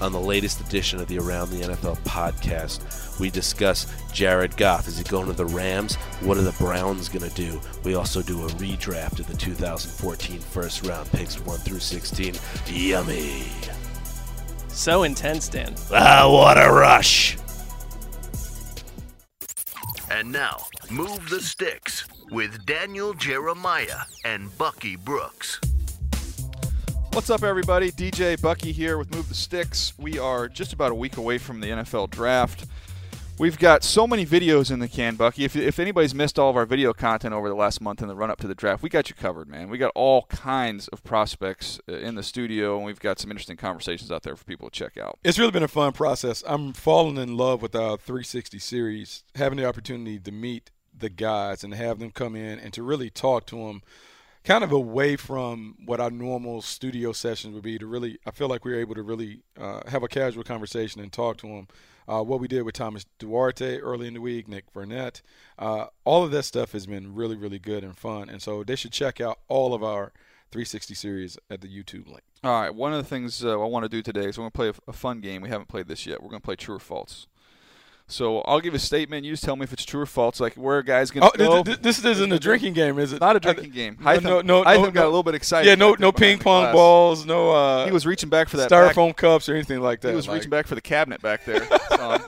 On the latest edition of the Around the NFL podcast, we discuss Jared Goff. Is he going to the Rams? What are the Browns going to do? We also do a redraft of the 2014 first round picks 1 through 16. Yummy. So intense, Dan. Ah, what a rush. And now, Move the Sticks with Daniel Jeremiah and Bucky Brooks. What's up, everybody? DJ Bucky here with Move the Sticks. We are just about a week away from the NFL draft. We've got so many videos in the can, Bucky. If, if anybody's missed all of our video content over the last month in the run up to the draft, we got you covered, man. We got all kinds of prospects uh, in the studio, and we've got some interesting conversations out there for people to check out. It's really been a fun process. I'm falling in love with our 360 series, having the opportunity to meet the guys and have them come in and to really talk to them kind of away from what our normal studio sessions would be to really i feel like we were able to really uh, have a casual conversation and talk to them uh, what we did with thomas duarte early in the week nick burnett uh, all of that stuff has been really really good and fun and so they should check out all of our 360 series at the youtube link All right, one of the things uh, I want to do today is we're going to play a, a fun game. We haven't played this yet. We're going to play true or false. So I'll give a statement. You just tell me if it's true or false. Like where a guy's going oh to go. th- th- this isn't a drinking game is it Not a drinking game. no, Hytham, no, no, Hytham no, got a little bit excited. yeah no no ping pong balls no uh He was reaching back for that back- styrofoam cups or anything like that He was like- reaching back for the cabinet back there. So,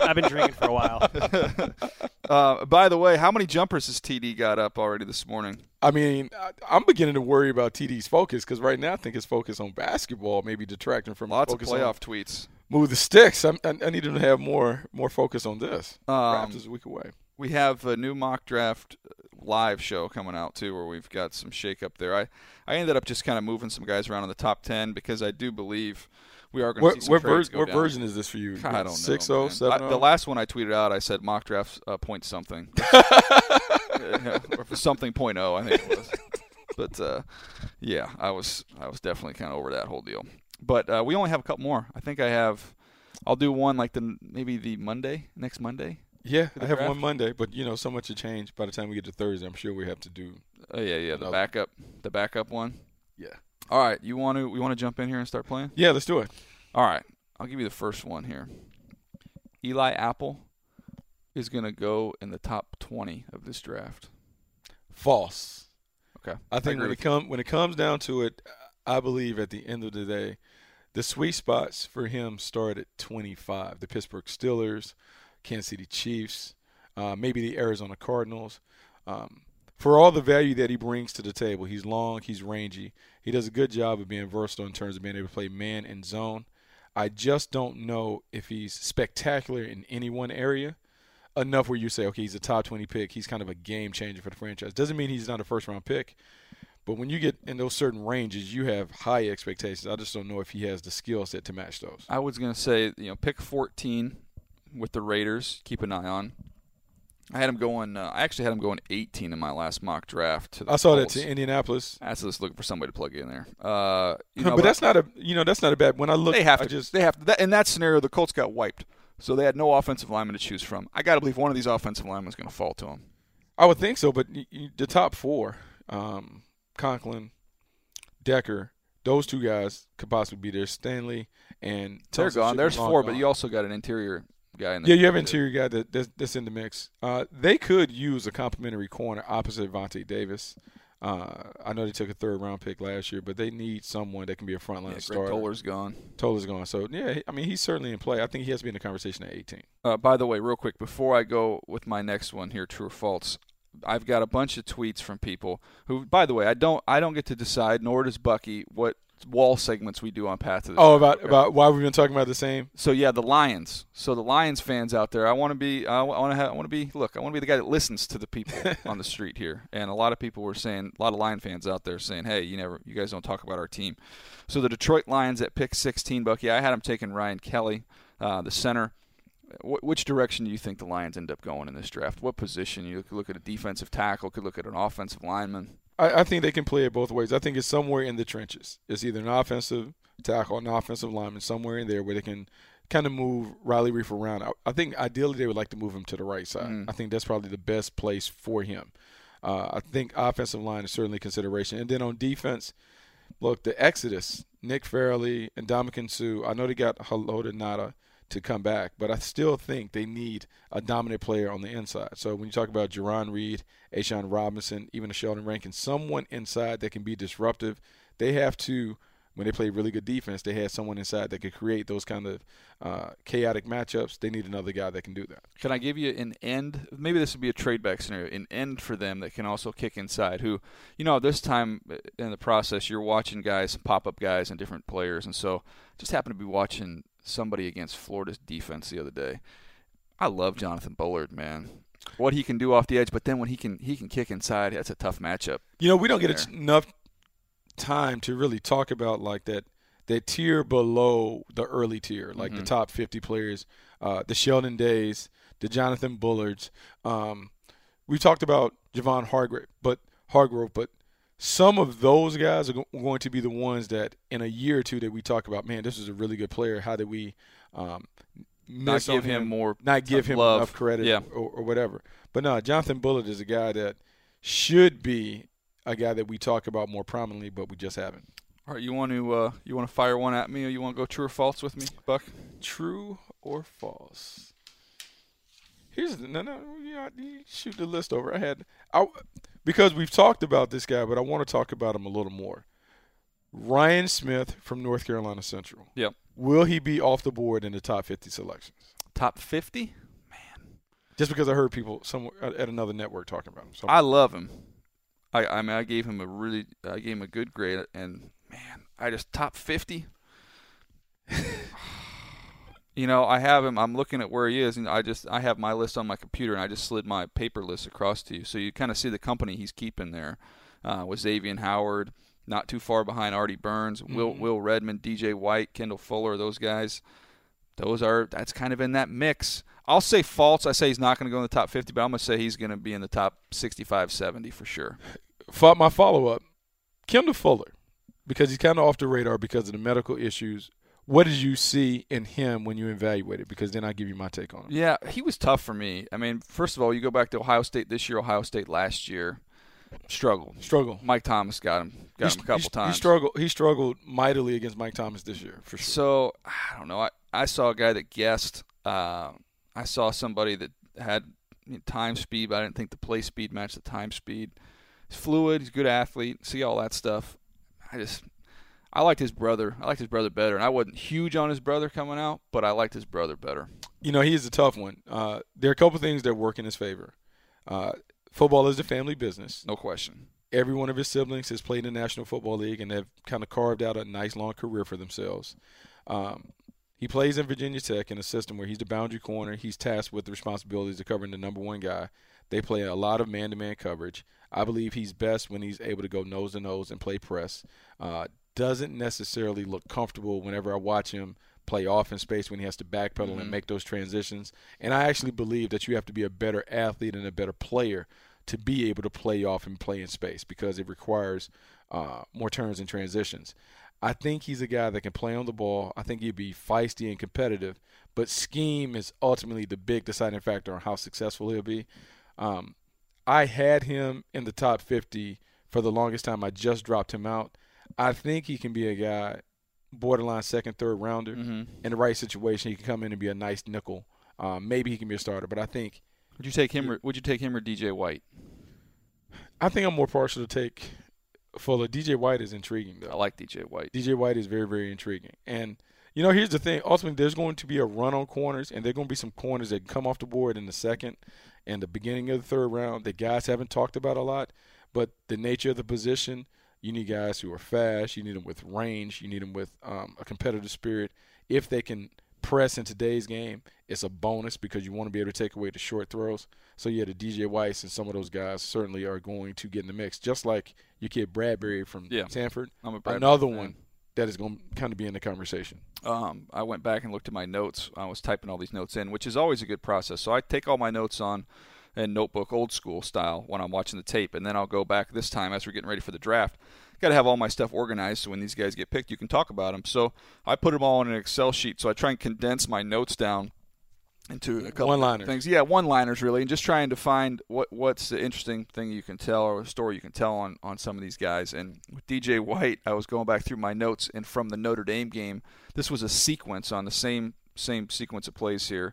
I've been drinking for a while. uh, by the way, how many jumpers has TD got up already this morning? I mean, I- I'm beginning to worry about TD's focus because right now I think his focus on basketball maybe detracting from Lots of playoff on tweets. Move the sticks. I'm, I, I need him to have more more focus on this. Um, Draft is a week away. We have a new mock draft uh, live show coming out too, where we've got some shake up there. I, I ended up just kind of moving some guys around in the top ten because I do believe we are going to What, see some what, trades ver- what version is this for you? I don't know. Six oh seven The oh. last one I tweeted out, I said mock drafts uh, point something, Yeah, or something point oh, I think it was. But uh, yeah, I was I was definitely kind of over that whole deal. But uh, we only have a couple more. I think I have. I'll do one like the maybe the Monday next Monday. Yeah, I have draft? one Monday, but you know, so much will change by the time we get to Thursday. I'm sure we have to do. Oh yeah, yeah, the backup, the backup one. Yeah. All right, you want to we want to jump in here and start playing? Yeah, let's do it. All right, I'll give you the first one here. Eli Apple is going to go in the top 20 of this draft. False. Okay. I think agree when it come when it comes down to it, I believe at the end of the day, the sweet spots for him start at 25. The Pittsburgh Steelers, Kansas City Chiefs, uh, maybe the Arizona Cardinals. Um, for all the value that he brings to the table, he's long, he's rangy. He does a good job of being versatile in terms of being able to play man and zone. I just don't know if he's spectacular in any one area enough where you say, okay, he's a top 20 pick. He's kind of a game changer for the franchise. Doesn't mean he's not a first round pick. But when you get in those certain ranges, you have high expectations. I just don't know if he has the skill set to match those. I was going to say, you know, pick 14 with the Raiders, keep an eye on. I had him going. Uh, I actually had him going 18 in my last mock draft. To the I saw that to Indianapolis. That's just looking for somebody to plug in there. Uh, you know, but that's not a you know that's not a bad. When I look, they have to. I just they have to. That, in that scenario, the Colts got wiped, so they had no offensive lineman to choose from. I got to believe one of these offensive linemen is going to fall to them. I would think so, but y y the top four, um, Conklin, Decker, those two guys could possibly be there. Stanley and They're gone. There's four, but you also got an interior guy in there. yeah, you have an interior guy that that's, that's in the mix. Uh, they could use a complimentary corner opposite Vontae Davis. Uh, I know they took a third round pick last year, but they need someone that can be a frontline Yeah, Greg starter. Toler's gone. Toler's gone. So yeah, I mean he's certainly in play. I think he has to be in the conversation at 18. Uh, by the way, real quick, before I go with my next one here, true or false, I've got a bunch of tweets from people who, by the way, I don't, I don't get to decide, nor does Bucky, what wall segments we do on Path to the Oh, about okay? about why we've been talking about the same. So yeah, the Lions. So the Lions fans out there, I want to be, I want to have, I want to be. Look, I want to be the guy that listens to the people on the street here. And a lot of people were saying, a lot of Lion fans out there saying, hey, you never, you guys don't talk about our team. So the Detroit Lions at pick 16, Bucky. I had them taking Ryan Kelly, uh, the center. Wh- which direction do you think the Lions end up going in this draft? What position? You could look at a defensive tackle, could look at an offensive lineman. I, I think they can play it both ways. I think it's somewhere in the trenches. It's either an offensive tackle, an offensive lineman, somewhere in there where they can kind of move Riley Reiff around. I, I think ideally they would like to move him to the right side. Mm. I think that's probably the best place for him. Uh, I think offensive line is certainly a consideration. And then on defense, look, the Exodus, Nick Fairley and Ndamukong Suh, I know they got Haloti Ngata to come back, but I still think they need a dominant player on the inside. So when you talk about Jarran Reed, A'Shawn Robinson, even a Sheldon Rankin, someone inside that can be disruptive, they have to, when they play really good defense, they have someone inside that could create those kind of uh, chaotic matchups. They need another guy that can do that. Can I give you an end? Maybe this would be a trade back scenario. An end for them that can also kick inside. Who, you know, this time in the process, you're watching guys, pop up guys, and different players. And so, just happen to be watching somebody against Florida's defense the other day. I love Jonathan Bullard, man. What he can do off the edge, but then when he can he can kick inside, that's a tough matchup. You know, we don't get there. enough time to really talk about like that that tier below the early tier, like the Mhm. top 50 players, uh, the Sheldon Days, the Jonathan Bullards. Um, we talked about Javon Hargrave, but Hargrave, but some of those guys are go- going to be the ones that in a year or two that we talk about. Man, this is a really good player. How did we um, Not give him more not give him love. enough credit, Yeah. or, or whatever? But no, Jonathan Bullard is a guy that should be a guy that we talk about more prominently, but we just haven't. All right, you want to uh, you want to fire one at me, or you want to go true or false with me, Buck? True or false? Here's the no no you, know, you shoot the list over. I had I because we've talked about this guy, but I want to talk about him a little more. Ryan Smith from North Carolina Central. Yep. Will he be off the board in the top 50 selections? Top fifty. Man. Just because I heard people somewhere at another network talking about him. So I love him. I I mean I gave him a really I gave him a good grade and man I just top fifty. you know I have him. I'm looking at where he is and I just I have my list on my computer and I just slid my paper list across to you so you kind of see the company he's keeping there uh, with Xavier Howard. Not too far behind Artie Burns, Will Mhm. Will Redmond, DJ White, Kendall Fuller. Those guys, those are that's kind of in that mix. I'll say false. I say he's not going to go in the top 50, but I'm going to say he's going to be in the top 65, 70 for sure. My follow up, Kendall Fuller, because he's kind of off the radar because of the medical issues. What did you see in him when you evaluated? Because then I'll give you my take on him. Yeah, he was tough for me. I mean, first of all, you go back to Ohio State this year, Ohio State last year, struggled. Struggle. Mike Thomas got him, got him a couple he, times. He struggled. He struggled mightily against Mike Thomas this year, for sure. So I don't know. I, I saw a guy that guessed. Uh, I saw somebody that had time speed, but I didn't think the play speed matched the time speed. He's fluid. He's a good athlete. See all that stuff. I just I liked his brother. I liked his brother better, and I wasn't huge on his brother coming out, but I liked his brother better. You know, he is a tough one. Uh, there are a couple things that work in his favor. Uh, football is a family business. No question. Every one of his siblings has played in the National Football League and have kind of carved out a nice long career for themselves. Um, he plays in Virginia Tech in a system where he's the boundary corner. He's tasked with the responsibilities of covering the number one guy. They play a lot of man-to-man coverage. I believe he's best when he's able to go nose to nose and play press. Uh, doesn't necessarily look comfortable whenever I watch him play off in space, when he has to backpedal Mm-hmm. and make those transitions. And I actually believe that you have to be a better athlete and a better player to be able to play off and play in space because it requires uh, more turns and transitions. I think he's a guy that can play on the ball. I think he'd be feisty and competitive, but scheme is ultimately the big deciding factor on how successful he'll be. Um, I had him in the top 50 for the longest time. I just dropped him out. I think he can be a guy, borderline second, third rounder. Mm-hmm. In the right situation, he can come in and be a nice nickel. Um, maybe he can be a starter, but I think Would you take him? Or, would you take him or DJ White? I think I'm more partial to take Fuller. DJ White is intriguing though. I like DJ White. DJ White is very, very intriguing. And you know, here's the thing. Ultimately, there's going to be a run on corners, and there are going to be some corners that come off the board in the second and the beginning of the third round that guys haven't talked about a lot. But the nature of the position, you need guys who are fast. You need them with range. You need them with um, a competitive spirit. If they can press in today's game, it's a bonus because you want to be able to take away the short throws. So yeah, the DJ Weiss and some of those guys certainly are going to get in the mix, just like your kid Bradberry from Yeah. Samford. I'm a Bradberry Another fan. one that is going to kind of be in the conversation. um, I went back and looked at my notes. I was typing all these notes in, which is always a good process. So I take all my notes on a notebook, old school style, when I'm watching the tape, and then I'll go back this time as we're getting ready for the draft. Got to have all my stuff organized so when these guys get picked, you can talk about them. So I put them all in an Excel sheet. So I try and condense my notes down into a couple One-liners. things. Yeah, one-liners really, and just trying to find what what's the interesting thing you can tell or a story you can tell on on some of these guys. And with DJ White, I was going back through my notes, and from the Notre Dame game, this was a sequence on the same same sequence of plays here.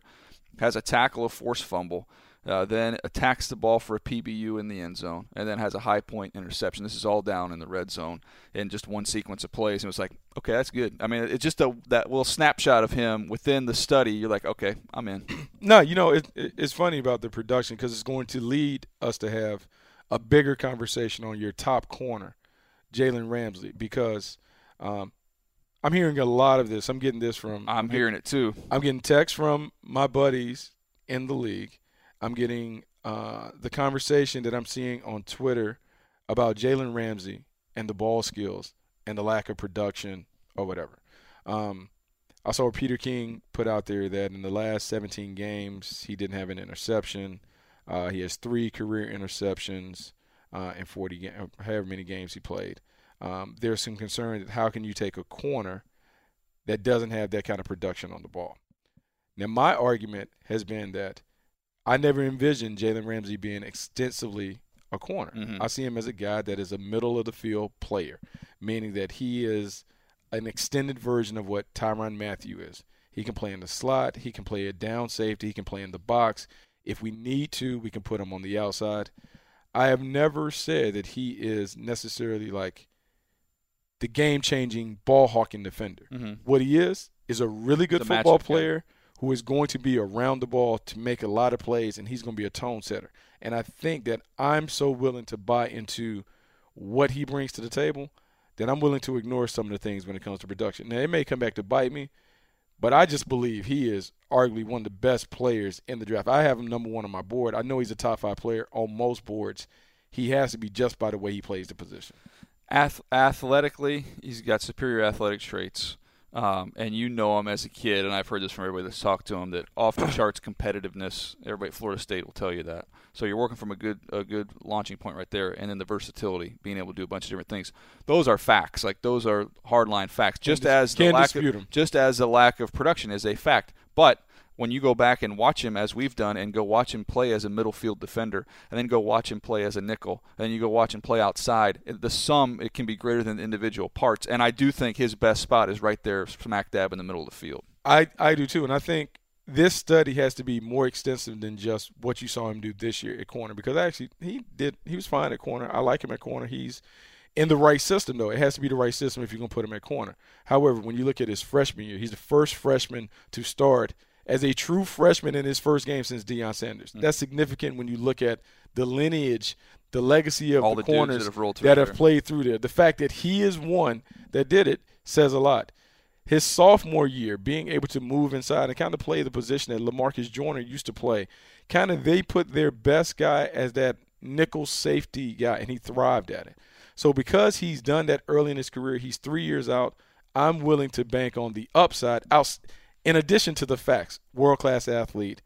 Has a tackle, a forced fumble, uh, then attacks the ball for a PBU in the end zone, and then has a high point interception. This is all down in the red zone in just one sequence of plays. And it was like, okay, that's good. I mean, it's just a that little snapshot of him within the study. You're like, okay, I'm in. No, you know, it, it, it's funny about the production because it's going to lead us to have a bigger conversation on your top corner, Jalen Ramsey, because um, I'm hearing a lot of this. I'm getting this from. I'm hearing it too. I'm getting texts from my buddies in the league. I'm getting uh, the conversation that I'm seeing on Twitter about Jalen Ramsey and the ball skills and the lack of production or whatever. Um, I saw Peter King put out there that in the last 17 games, he didn't have an interception. Uh, he has three career interceptions uh, in 40, ga- uh, however many games he played. Um, there's some concern that how can you take a corner that doesn't have that kind of production on the ball? Now, my argument has been that I never envisioned Jalen Ramsey being extensively a corner. Mhm. I see him as a guy that is a middle of the field player, meaning that he is an extended version of what Tyrann Mathieu is. He can play in the slot, he can play a down safety, he can play in the box. If we need to, we can put him on the outside. I have never said that he is necessarily like the game changing ball hawking defender. Mhm. What he is is a really good The football matchup player who is going to be around the ball to make a lot of plays, and he's going to be a tone setter. And I think that I'm so willing to buy into what he brings to the table that I'm willing to ignore some of the things when it comes to production. Now, it may come back to bite me, but I just believe he is arguably one of the best players in the draft. I have him number one on my board. I know he's a top five player on most boards. He has to be just by the way he plays the position. Ath- athletically, he's got superior athletic traits. Um, and you know him as a kid, and I've heard this from everybody that's talked to him that off the charts competitiveness. Everybody at Florida State will tell you that. So you're working from a good a good launching point right there, and then the versatility, being able to do a bunch of different things. Those are facts. Like those are hardline facts. Just as the lack of, just as the lack of production is a fact. But when you go back and watch him as we've done and go watch him play as a middle field defender and then go watch him play as a nickel and then you go watch him play outside the sum it can be greater than the individual parts and i do think his best spot is right there smack dab in the middle of the field I, I do too, and I think this study has to be more extensive than just what you saw him do this year at corner because actually he did he was fine at corner. I like him at corner. He's in the right system though. It has to be the right system if you're gonna put him at corner. However, when you look at his freshman year, he's the first freshman to start as a true freshman in his first game since Deion Sanders. Mm-hmm. That's significant when you look at the lineage, the legacy of All the, the corners that have that have played through there. The fact that he is one that did it says a lot his sophomore year, being able to move inside and kind of play the position that Lamarcus Joyner used to play, kind of they put their best guy as that nickel safety guy, and he thrived at it. So because he's done that early in his career, he's three years out. I'm willing to bank on the upside. Out, in addition to the facts, world class athlete,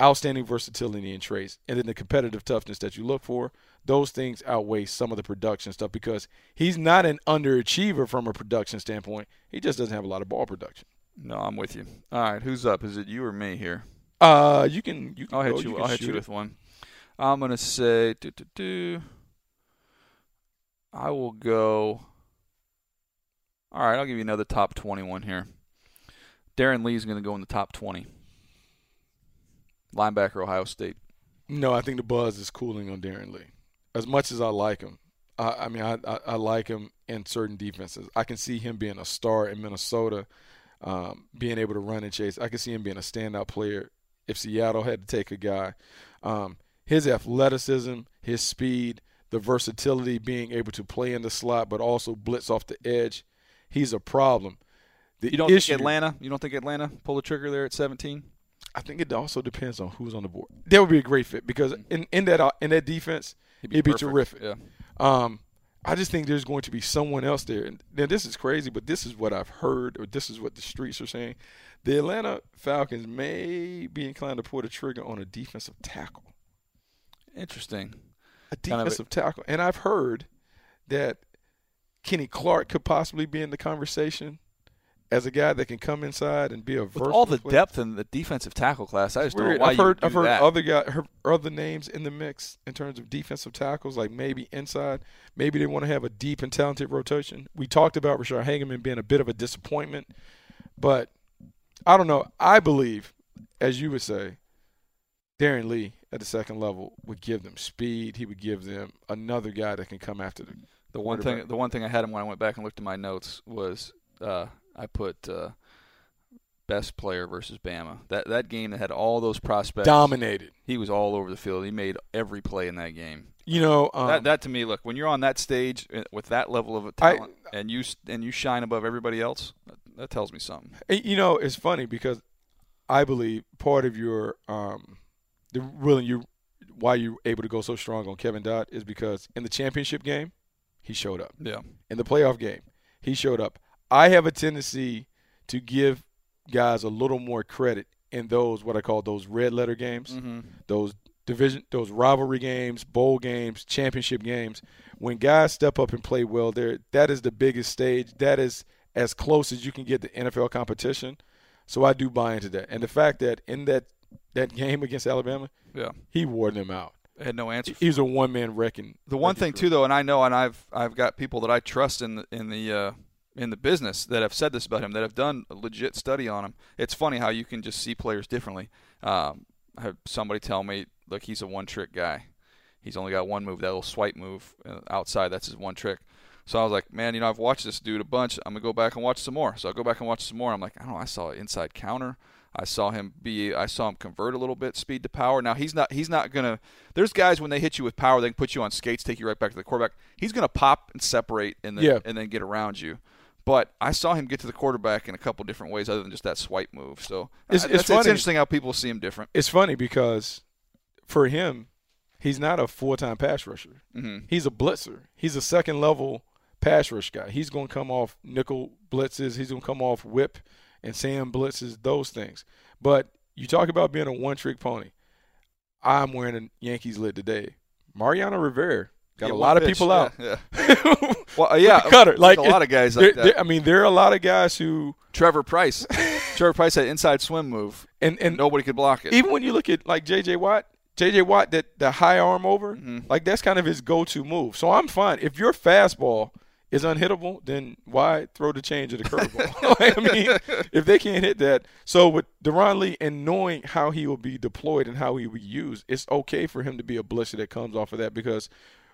outstanding versatility in traits, and then the competitive toughness that you look for. Those things outweigh some of the production stuff because he's not an underachiever from a production standpoint. He just doesn't have a lot of ball production. No, I'm with you. All right, who's up? Is it you or me here? Uh, you can. You can I'll hit go, you. can I'll hit you it. with one. I'm gonna say do do do. I will go. All right, I'll give you another top 21 here. Darron Lee's going to go in the top 20. Linebacker, Ohio State. No, I think the buzz is cooling on Darron Lee. As much as I like him, I, I mean, I, I, I like him in certain defenses. I can see him being a star in Minnesota, um, being able to run and chase. I can see him being a standout player if Seattle had to take a guy. Um, his athleticism, his speed, the versatility, being able to play in the slot but also blitz off the edge, he's a problem. The You don't issue, think Atlanta? You don't think Atlanta pull the trigger there at 17? I think it also depends on who's on the board. That would be a great fit because in, in that uh, in that defense, it'd be perfect. terrific. Yeah. Um, I just think there's going to be someone else there. And now this is crazy, but this is what I've heard, or this is what the streets are saying. The Atlanta Falcons may be inclined to pull the trigger on a defensive tackle. Interesting. A Kind of a- defensive tackle. And I've heard that Kenny Clark could possibly be in the conversation as a guy that can come inside and be a With all the player. depth in the defensive tackle class, I just don't know why I've heard I've heard that. other guy other names in the mix in terms of defensive tackles, like maybe inside. Maybe they want to have a deep and talented rotation. We talked about Ra'Shede Hageman being a bit of a disappointment, but I don't know. I believe, as you would say, Darron Lee at the second level would give them speed. He would give them another guy that can come after the The one thing, the one thing I had him when I went back and looked at my notes was uh, I put uh, best player versus Bama. That that game that had all those prospects. dominated. He was all over the field. He made every play in that game. You know, um, that that to me, look, when you're on that stage uh, with that level of I- talent and you and you shine above everybody else, that, that tells me something. You know, it's funny because I believe part of your um, the really you why you're able to go so strong on Kevin Dodd is because in the championship game, he showed up. Yeah. In the playoff game, he showed up. I have a tendency to give guys a little more credit in those what I call those red letter games, Mm-hmm. those division, those rivalry games, bowl games, championship games. When guys step up and play well, there that is the biggest stage. That is as close as you can get to NFL competition. So I do buy into that, and the fact that in that that game against Alabama, Yeah. he wore them out. I had no answer. He was a one man wrecking. The one wrecking thing crew. too, though, and I know, and I've I've got people that I trust in the in the uh, in the business that have said this about him, that have done a legit study on him. It's funny how you can just see players differently. Um, I had somebody tell me, look, he's a one trick guy. He's only got one move, that little swipe move uh, outside. That's his one trick. So I was like, man, you know, I've watched this dude a bunch. I'm gonna go back and watch some more. So I go back and watch some more. I'm like, I don't know. I saw an inside counter. I saw him be. I saw him convert a little bit, speed to power. Now he's not. He's not gonna. There's guys when they hit you with power, they can put you on skates, take you right back to the quarterback. He's gonna pop and separate, and then Yeah. and then get around you. But I saw him get to the quarterback in a couple different ways, other than just that swipe move. So It's- it's funny. interesting how people see him different. It's funny because for him, he's not a full time pass rusher. Mhm. He's a blitzer. He's a second level pass rush guy. He's going to come off nickel blitzes. He's going to come off whip and Sam blitzes, those things. But you talk about being a one trick pony. I'm wearing a Yankees lid today. Mariano Rivera got Yeah, a lot of pitch, people yeah, out. yeah. Well, uh, yeah, cutter. there's Like a lot of guys like there- that. there- I mean, there are a lot of guys who Trevor Pryce. Trevor Pryce had inside swim move. and and Nobody could block it. even when you look at like J.J. Watt, J.J. Watt, that the high arm over, Mm-hmm. like that's kind of his go-to move. So I'm fine if your fastball is unhittable, then why throw the change of the curveball? Like, I mean, if they can't hit that, so with Darron Lee and knowing how he will be deployed and how he will be used, it's okay for him to be a blitzer that comes off of that because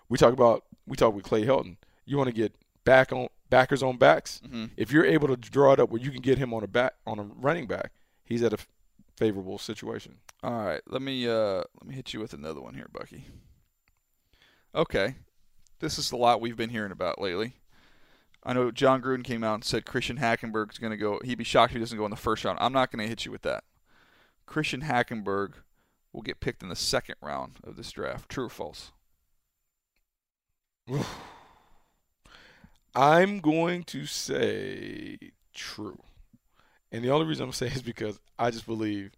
we talk about we talk with Clay Helton. You want to get back on backers on backs. Mm-hmm. If you're able to draw it up where you can get him on a back on a running back, he's at a f- favorable situation. All right, let me uh, let me hit you with another one here, Bucky. Okay, this is a lot we've been hearing about lately. I know Jon Gruden came out and said Christian Hackenberg's going to go. He'd be shocked if he doesn't go in the first round. I'm not going to hit you with that. Christian Hackenberg will get picked in the second round of this draft. True or false? I'm going to say true. And the only reason I'm saying is because I just believe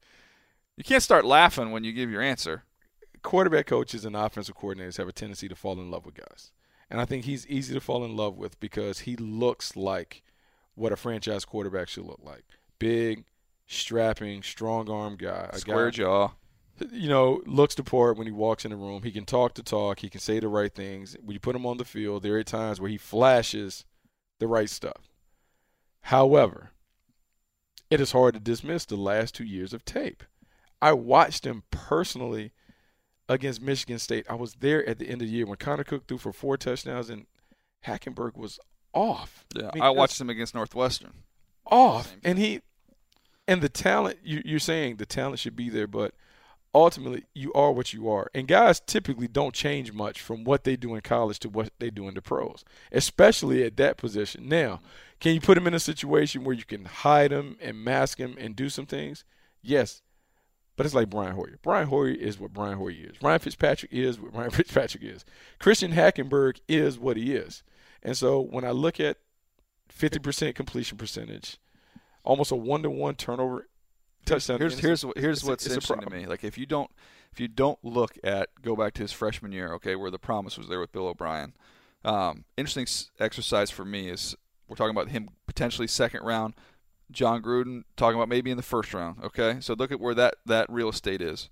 You can't start laughing when you give your answer. quarterback coaches and offensive coordinators have a tendency to fall in love with guys. And I think he's easy to fall in love with because he looks like what a franchise quarterback should look like. Big, strapping, strong arm guy. A Square guy, jaw. You know, looks the part when he walks in the room. He can talk the talk. He can say the right things. When you put him on the field, there are times where he flashes the right stuff. However, it is hard to dismiss the last two years of tape. I watched him personally against Michigan State. I was there at the end of the year when Connor Cook threw for four touchdowns and Hackenberg was off. Yeah, mean, I watched him against Northwestern. off, and he and the talent. You, you're saying the talent should be there, but ultimately you are what you are. And guys typically don't change much from what they do in college to what they do in the pros, especially at that position. Now, can you put him in a situation where you can hide him and mask him and do some things? Yes. But it's like Brian Hoyer. Brian Hoyer is what Brian Hoyer is. Ryan Fitzpatrick is what Ryan Fitzpatrick is. Christian Hackenberg is what he is. And so when I look at 50% completion percentage, almost a one to one turnover touchdown. Here's here's here's what's it's interesting to me. Like if you don't if you don't look at go back to his freshman year, okay, where the promise was there with Bill O'Brien. Um, interesting exercise for me is we're talking about him potentially second round. Jon Gruden talking about maybe in the first round. Okay, so look at where that that real estate is.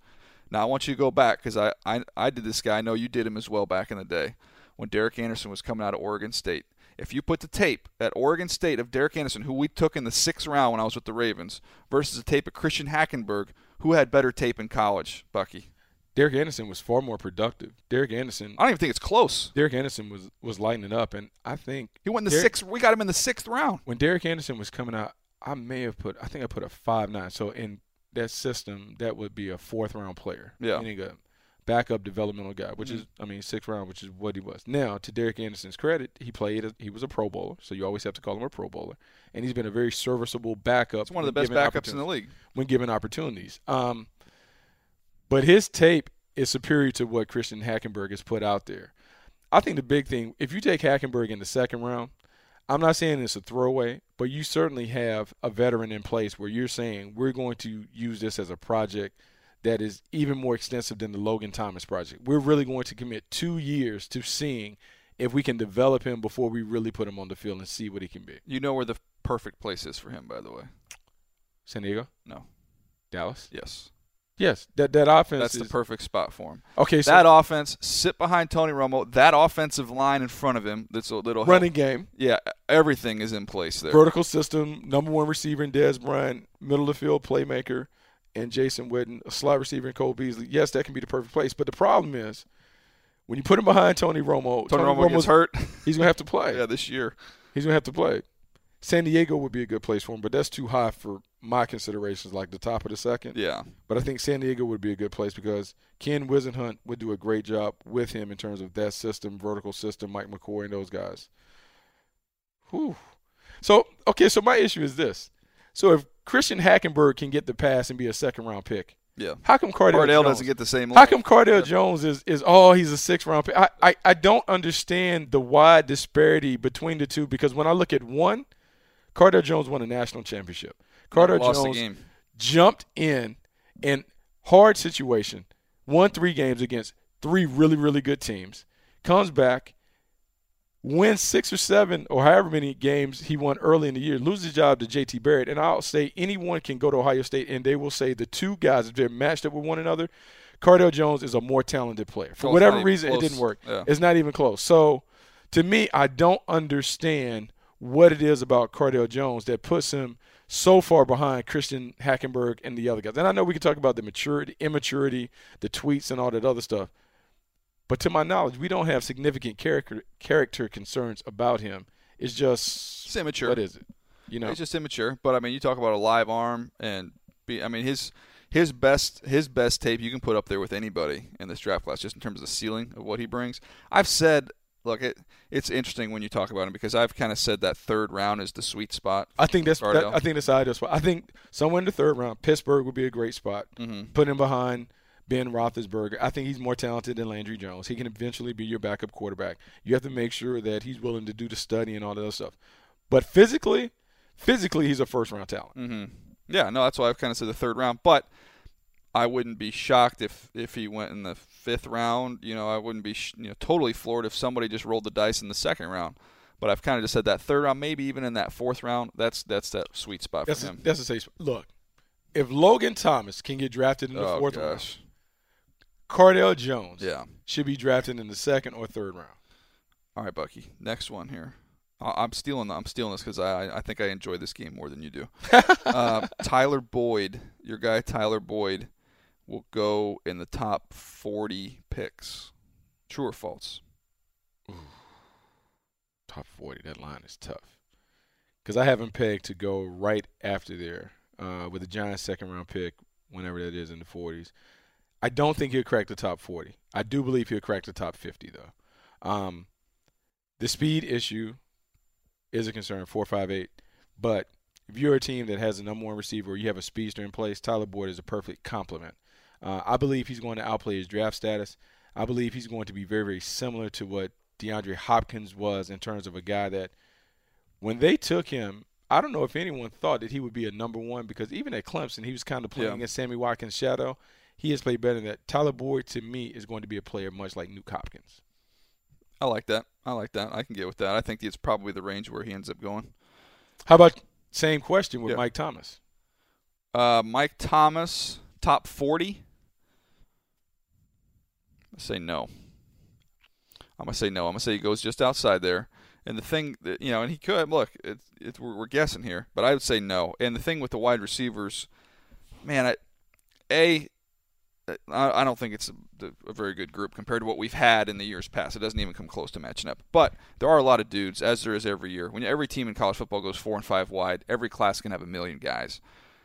Now I want you to go back because I, I I did this guy. I know you did him as well back in the day when Derek Anderson was coming out of Oregon State. If you put the tape at Oregon State of Derek Anderson, who we took in the sixth round when I was with the Ravens, versus a tape of Christian Hackenberg, who had better tape in college, Bucky? Derek Anderson was far more productive. Derek Anderson, I don't even think it's close. Derek Anderson was was lighting up, and I think He went in the Derek- sixth. We got him in the sixth round. when Derek Anderson was coming out, I may have put I think I put a five nine. So in that system, that would be a fourth round player. Yeah. Meaning a backup developmental guy, which is I mean sixth round, which is what he was. Now to Derek Anderson's credit, he played as- he was a Pro Bowler, so you always have to call him a Pro Bowler, and he's been a very serviceable backup. It's one of the best backups in the league. when given opportunities. Um, but his tape is superior to what Christian Hackenberg has put out there. I think the big thing, if you take Hackenberg in the second round, I'm not saying it's a throwaway, but you certainly have a veteran in place where you're saying we're going to use this as a project that is even more extensive than the Logan Thomas project. We're really going to commit two years to seeing if we can develop him before we really put him on the field and see what he can be. You know where the perfect place is for him, by the way. San Diego, No. Dallas, Yes. yes, that that offense That's is the perfect spot for him. okay. So that offense, sit behind Tony Romo. That offensive line in front of him. That's a little running game. Yeah, everything is in place there. vertical system, number one receiver in Dez Bryant, middle of the field playmaker, and Jason Witten, a slot receiver in Cole Beasley. Yes, that can be the perfect place. But the problem is when you put him behind Tony Romo, Tony, Romo Romo's hurt. He's gonna have to play. yeah, this year. He's gonna have to play. San Diego would be a good place for him, but that's too high for my considerations, like the top of the second. Yeah. But I think San Diego would be a good place because Ken Whisenhunt would do a great job with him in terms of that system, vertical system, Mike McCoy and those guys. Whew. So, okay, so my issue is this. So if Christian Hackenberg can get the pass and be a second round pick, Yeah. how come Cardale, Cardale Jones, doesn't get the same. how come Cardale Jones is, is oh he's a six round pick? I, I, I don't understand the wide disparity between the two because when I look at one, Cardale Jones won a national championship. Cardale Jones jumped in in hard situation, won three games against three really, really good teams, comes back, wins six or seven or however many games he won early in the year, loses the job to JT Barrett. And I'll say anyone can go to Ohio State and they will say the two guys, if they're matched up with one another, Cardale Jones is a more talented player. For Oh, whatever reason, it didn't work. Yeah. It's not even close. So to me, I don't understand what it is about Cardale Jones that puts him so far behind Christian Hackenberg and the other guys. And I know we can talk about the maturity, immaturity, the tweets, and all that other stuff. But to my knowledge, we don't have significant character character concerns about him. It's just It's immature. What is it? You know, He's just immature. But I mean, you talk about a live arm and be. I mean, his his best his best tape you can put up there with anybody in this draft class, just in terms of the ceiling of what he brings. I've said, look, it it's interesting when you talk about him because I've kind of said that third round is the sweet spot. I think that's that, I think that's the ideal spot. I think somewhere in the third round, Pittsburgh would be a great spot. Mhm. Put him behind Ben Roethlisberger. I think he's more talented than Landry Jones. He can eventually be your backup quarterback. You have to make sure that he's willing to do the study and all that other stuff. But physically, physically he's a first round talent. Mm-hmm. Yeah, no, that's why I've kind of said the third round, but I wouldn't be shocked if if he went in the fifth round. You know, I wouldn't be sh- you know totally floored if somebody just rolled the dice in the second round. But I've kind of just said that third round, maybe even in that fourth round. That's that's that sweet spot That's for a, him. that's a safe spot. Look, if Logan Thomas can get drafted in the oh fourth round, gosh, Cardale Jones yeah. should be drafted in the second or third round. All right, Bucky. Next one here. I- I'm stealing. I'm stealing this because I I think I enjoy this game more than you do. uh, Tyler Boyd, your guy Tyler Boyd, will go in the top 40 picks. True or false? Top 40, that line is tough. Because I have him pegged to go right after there uh, with the Giants' second round pick, whenever that is in the 40s. I don't think he'll crack the top 40. I do believe he'll crack the top 50, though. Um, the speed issue is a concern, 458. But if you're a team that has a number one receiver or you have a speedster in place, Tyler Boyd is a perfect complement. Uh, I believe he's going to outplay his draft status. I believe he's going to be very, very similar to what DeAndre Hopkins was in terms of a guy that when they took him, I don't know if anyone thought that he would be a number one because even at Clemson, he was kind of playing Yeah. against Sammy Watkins' shadow. He has played better than that. Tyler Boyd, to me, is going to be a player much like Nuke Hopkins. I like that. I like that. I can get with that. I think it's probably the range where he ends up going. How about same question with Yeah. Mike Thomas? Uh, Mike Thomas, top 40. I say no. I'm gonna say no. I'm gonna say he goes just outside there. And the thing that you know, and he could look. It's it, we're, we're guessing here, but I would say no. And the thing with the wide receivers, man, I, a, I, I don't think it's a, a very good group compared to what we've had in the years past. It doesn't even come close to matching up. But there are a lot of dudes, as there is every year. When every team in college football goes four and five wide, every class can have a million guys.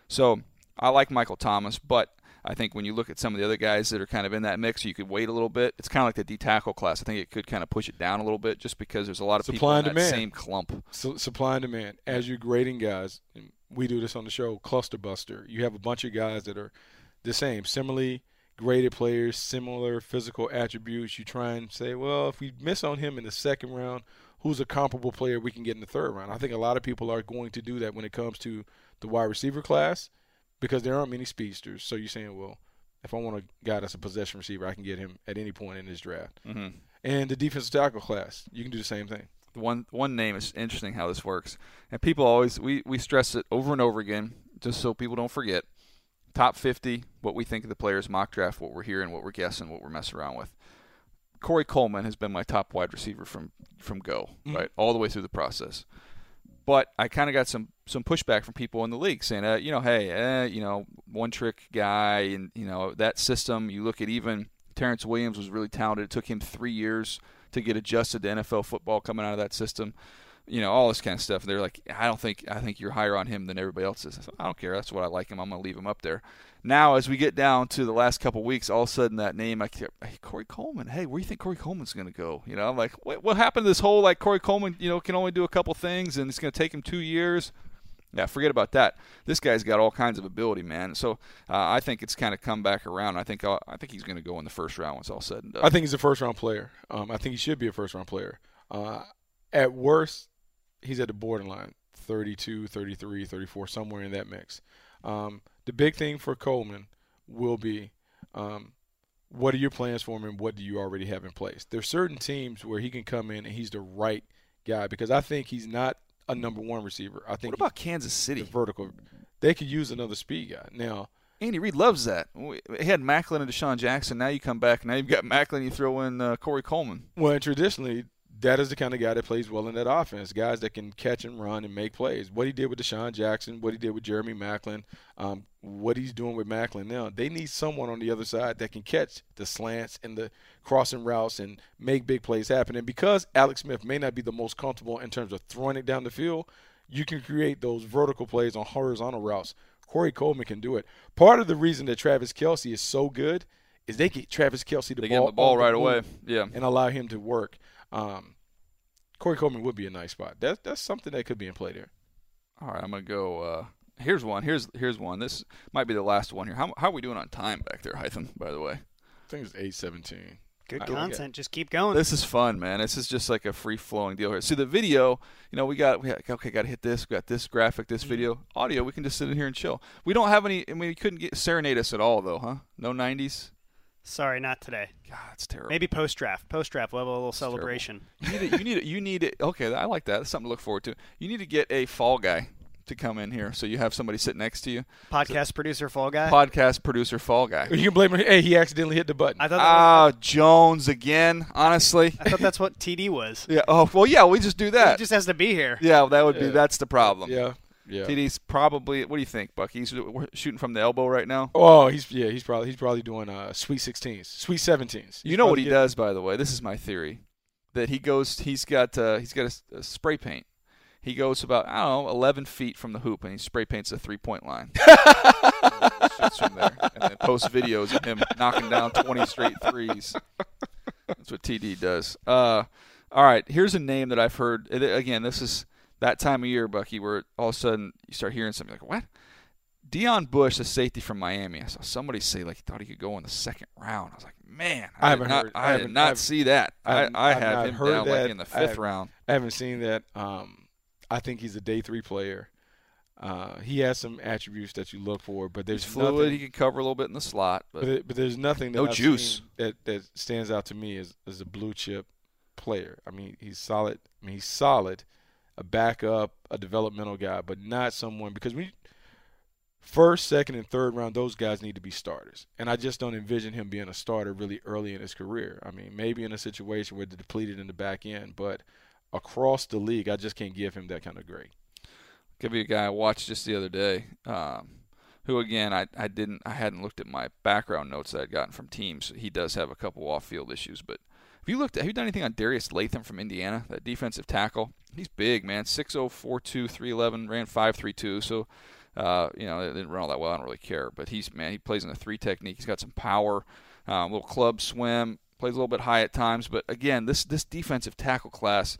So I like Michael Thomas, but I think when you look at some of the other guys that are kind of in that mix, you could wait a little bit. It's kind of like the D tackle class. I think it could kind of push it down a little bit just because there's a lot of people Supply in and that demand. same clump. Su- supply and demand. As you're grading guys, we do this on the show, cluster buster. You have a bunch of guys that are the same, similarly graded players, similar physical attributes. You try and say, well, if we miss on him in the second round, who's a comparable player we can get in the third round? I think a lot of people are going to do that when it comes to the wide receiver class because there aren't many speedsters. So you're saying, well, if I want a guy that's a possession receiver, I can get him at any point in this draft. hmm And the defensive tackle class, you can do the same thing. one one name is interesting how this works, and people always we we stress it over and over again just so people don't forget. Top 50, what we think of the players, mock draft, what we're hearing, what we're guessing, what we're messing around with. Corey Coleman has been my top wide receiver from from go Mhm. right all the way through the process. But I kind of got some some pushback from people in the league saying, uh, you know, hey, eh, you know, one trick guy, and you know that system. You look at even Terrance Williams was really talented. It took him three years to get adjusted to NFL football coming out of that system. You know, all this kind of stuff. They're like, I don't think I think you're higher on him than everybody else is. I said, I don't care. That's what I like him. I'm gonna leave him up there. Now, as we get down to the last couple weeks, all of a sudden that name, I hey, Corey Coleman. Hey, where do you think Corey Coleman's going to go? You know, I'm like, what, what happened to this whole like Corey Coleman? You know, can only do a couple things, and it's going to take him two years. Yeah, forget about that. This guy's got all kinds of ability, man. So uh, I think it's kind of come back around. I think uh, I think he's going to go in the first round once all said and done. I think he's a first round player. Um, I think he should be a first round player. Uh, at worst, he's at the borderline 32, 33, 34, somewhere in that mix. Um, the big thing for Coleman will be um, what are your plans for him and what do you already have in place? There's certain teams where he can come in and he's the right guy because I think he's not a number one receiver. I think what about Kansas City? the vertical. They could use another speed guy. Now, Andy Reid loves that. He had Maclin and DeSean Jackson. Now you come back. And now you've got Maclin. You throw in uh, Corey Coleman. Well, and traditionally, that is the kind of guy that plays well in that offense. Guys that can catch and run and make plays. What he did with DeSean Jackson, what he did with Jeremy Maclin, um, what he's doing with Maclin now. They need someone on the other side that can catch the slants and the crossing routes and make big plays happen. And because Alex Smith may not be the most comfortable in terms of throwing it down the field, you can create those vertical plays on horizontal routes. Corey Coleman can do it. Part of the reason that Travis Kelce is so good is they get Travis Kelce the They ball, get the ball right move away. Yeah. and allow him to work. Um, Corey Coleman would be a nice spot. That's that's something that could be in play there. All right, I'm gonna go. Uh, here's one. Here's here's one. This might be the last one here. How how are we doing on time back there, Hytham? By the way, I think it's eight seventeen. Good I- okay. content. Just keep going. This is fun, man. This is just like a free flowing deal here. See the video, you know, we got we got, okay, got to hit this, we got this graphic, Mm-hmm. this video, audio. We can just sit in here and chill. We don't have any. I mean, we couldn't get serenade us at all, though, huh? No '90s. Sorry, not today. God, it's terrible. Maybe post draft. Post draft, we'll have a little terrible. celebration. You need it. You need it. You need it. Okay, I like that. That's something to look forward to. You need to get a fall guy to come in here, so you have somebody sit next to you. Podcast producer, Fall Guy. Podcast producer, fall guy. You can blame him. Hey, he accidentally hit the button. I thought Ah, was, Jones again. Honestly. I thought that's what TD was. Yeah. Oh well, yeah. We just do that. He just has to be here. yeah, that would be. That's the problem. yeah, yeah. TD's probably. What do you think, Buck? He's we're shooting from the elbow right now. Oh, he's yeah, he's probably he's probably doing uh sweet sixteens, sweet seventeens. You know what he does, by the way. This is my theory. That he goes. He's got. Uh, he's got a a, spray paint. He goes about I don't know, 11 feet from the hoop, and he spray paints a three point line. Shoots from there, and then posts videos of him knocking down 20 straight threes. That's what TD does. Uh, all right, here's a name that I've heard. Again, this is that time of year, Bucky, where all of a sudden you start hearing something like, "What?" Deon Bush, the safety from Miami. I saw somebody say like he thought he could go in the second round. I was like, man, I I, haven't not, heard- I I, haven't- not I've- see that. I, I have him heard down that. like in the fifth round. I haven't seen that. Um, I think he's a day three player. Uh, he has some attributes that you look for, but there's He's fluid. Nothing, He can cover a little bit in the slot, but but, it- but there's nothing that No I've juice. that that stands out to me as as a blue chip player. I mean, he's solid. I mean, he's solid, a backup, a developmental guy, but not someone because we first, second, and third round those guys need to be starters, and I just don't envision him being a starter really early in his career. I mean, maybe in a situation where they're depleted in the back end, but across the league, I just can't give him that kind of grade. give you a guy I watched just the other day, um, who again I, I didn't I hadn't looked at my background notes that I'd gotten from teams. He does have a couple off field issues, but have you looked have you done anything on Darius Latham from Indiana, that defensive tackle? He's big, man. 6'0", 4'2", 311, ran five three two. So uh, you know, it didn't run all that well. I don't really care, but he's man. He plays in a three technique. He's got some power, um, little club swim, plays a little bit high at times. But again, this this defensive tackle class,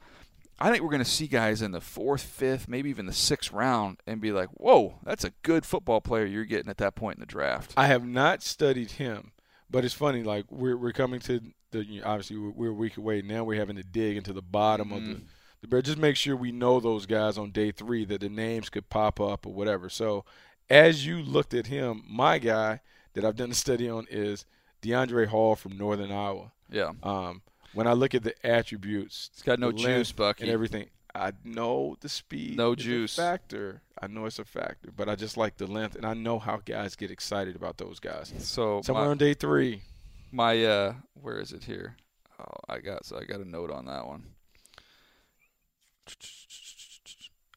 I think we're going to see guys in the fourth, fifth, maybe even the sixth round, and be like, "Whoa, that's a good football player you're getting at that point in the draft." I have not studied him, but it's funny. Like we're we're coming to the you know, obviously we're, we're a week away now. We're having to dig into the bottom of the. But just make sure we know those guys on day three that the names could pop up or whatever. So, as you looked at him, my guy that I've done a study on is Deiondre' Hall from Northern Iowa. Yeah, Um, when I look at the attributes, he's got no the juice, Bucky. and everything. I know the speed. No is a juice. factor. I know it's a factor, but I just like the length, and I know how guys get excited about those guys. So Somewhere my, on day three. my uh, where is it here? Oh, I got so I got a note on that one.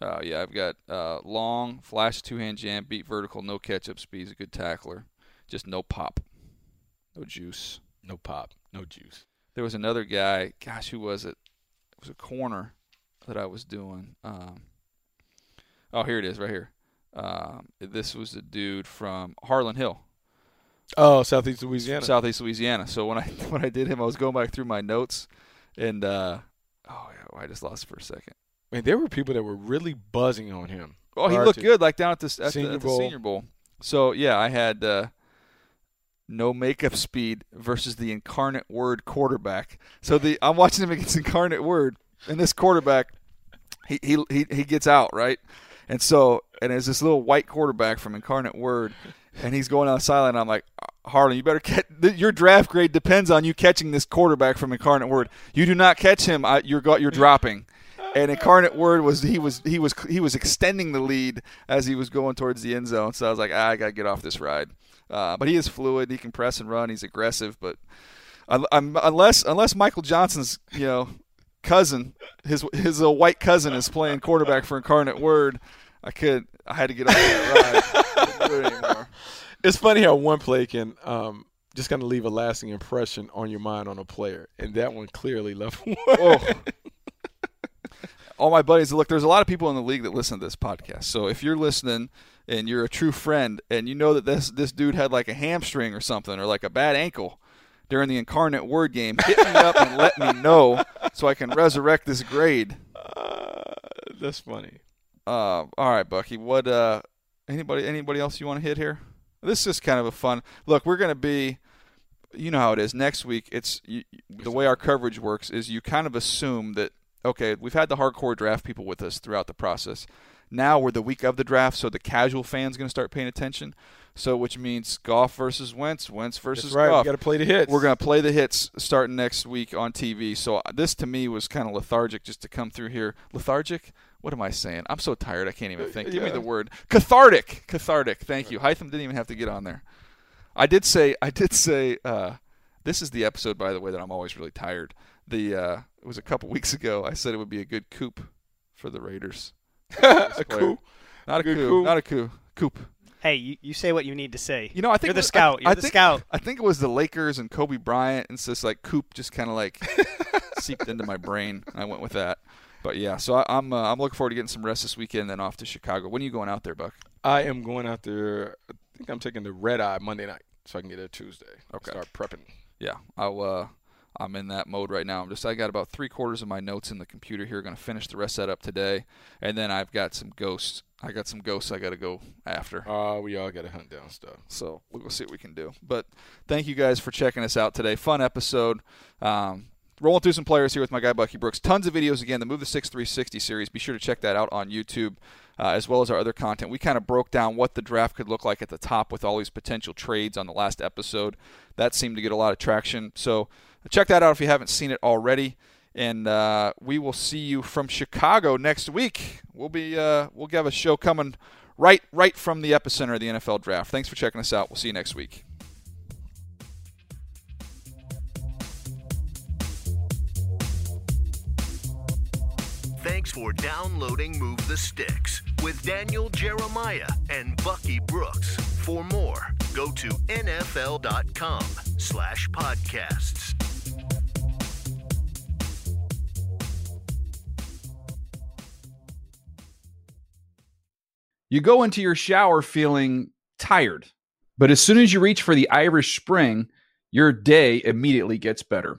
Oh yeah, I've got uh, long, flash two hand jam, beat vertical, no catch up speed. He's a good tackler, just no pop, no juice. No pop, no juice. There was another guy. Gosh, who was it? It was a corner that I was doing. Um, oh, here it is, right here. Um, this was a dude from Harlan Hill, Oh, Southeast Louisiana. Southeast Louisiana. So when I when I did him, I was going back through my notes, and uh, oh yeah, I just lost for a second. Man, there were people that were really buzzing on him. Oh, he looked good, like down at the at, the, Senior at the Bowl. Senior Bowl. So yeah, I had uh, no makeup speed versus the Incarnate Word quarterback. So the I'm watching him against Incarnate Word, and this quarterback, he he he, gets out right, and so and there's this little white quarterback from Incarnate Word, and he's going on sideline. I'm like. Harlan, you better catch. Your draft grade depends on you catching this quarterback from Incarnate Word. You do not catch him, I, you're you're dropping and incarnate word was he was he was he was extending the lead as he was going towards the end zone. So I was like, ah, I gotta get off this ride. Uh, but he is fluid. He can press and run. He's aggressive. But un- unless unless Michael Johnson's you know cousin, his his uh, white cousin is playing quarterback for incarnate word, I could I had to get off that ride. It. It's funny how one play can um, just kind of leave a lasting impression on your mind on a player, and that one clearly left one. Oh. All my buddies, look, there's a lot of people in the league that listen to this podcast. So if you're listening and you're a true friend and you know that this this dude had like a hamstring or something or like a bad ankle during the incarnate word game, hit me up and let me know so I can resurrect this grade. Uh, that's funny. Uh, all right, Bucky. What? Uh, anybody? Anybody else you want to hit here? This is kind of a fun look. We're gonna be. you know how it is. Next week, it's you, the way our coverage works is you kind of assume that okay, we've had the hardcore draft people with us throughout the process. Now we're the week of the draft, so the casual fan's going to start paying attention. So, which means Goff versus Wentz, Wentz versus That's right. Goff. We got to play the hits. We're going to play the hits starting next week on TV. So uh, this to me was kind of lethargic just to come through here. Lethargic? What am I saying? I'm so tired I can't even think. Give me the word. Cathartic. Cathartic. Thank you. Hytham didn't even have to get on there. I did say I did say uh, this is the episode by the way that I'm always really tired. The uh, it was a couple weeks ago. I said it would be a good coup for the Raiders. a coup. Not a Good coup. coup. Not a coup. Coup. Hey, you, you say what you need to say. You know, I think You're it the was- scout. I, You're I the think, scout. I think it was the Lakers and Kobe Bryant, and so it's just like Coop just kind of like seeped into my brain. I went with that. But yeah, so I, I'm uh, I'm looking forward to getting some rest this weekend, then off to Chicago. When are you going out there, Buck? I am going out there. I think I'm taking the red eye Monday night, so I can get there Tuesday. Okay. Start prepping. Yeah, I'll. Uh, I'm in that mode right now. I'm just. I got about three quarters of my notes in the computer here. Going to finish the rest of that up today, and then I've got some ghosts. I got some ghosts I got to go after. Uh, we all got to hunt down stuff. So we'll go see what we can do. But thank you guys for checking us out today. Fun episode. Um, rolling through some players here with my guy Bucky Brooks. Tons of videos again. The Move the Sticks 360 series. Be sure to check that out on YouTube. Uh, as well as our other content. We kind of broke down what the draft could look like at the top with all these potential trades on the last episode. That seemed to get a lot of traction. So check that out if you haven't seen it already. And uh, we will see you from Chicago next week. We'll be uh, we'll have a show coming right right from the epicenter of the NFL draft. Thanks for checking us out. We'll see you next week. Thanks for downloading Move the Sticks with Daniel Jeremiah and Bucky Brooks. For more, go to nfl.com slash podcasts. You go into your shower feeling tired, but as soon as you reach for the Irish Spring, your day immediately gets better.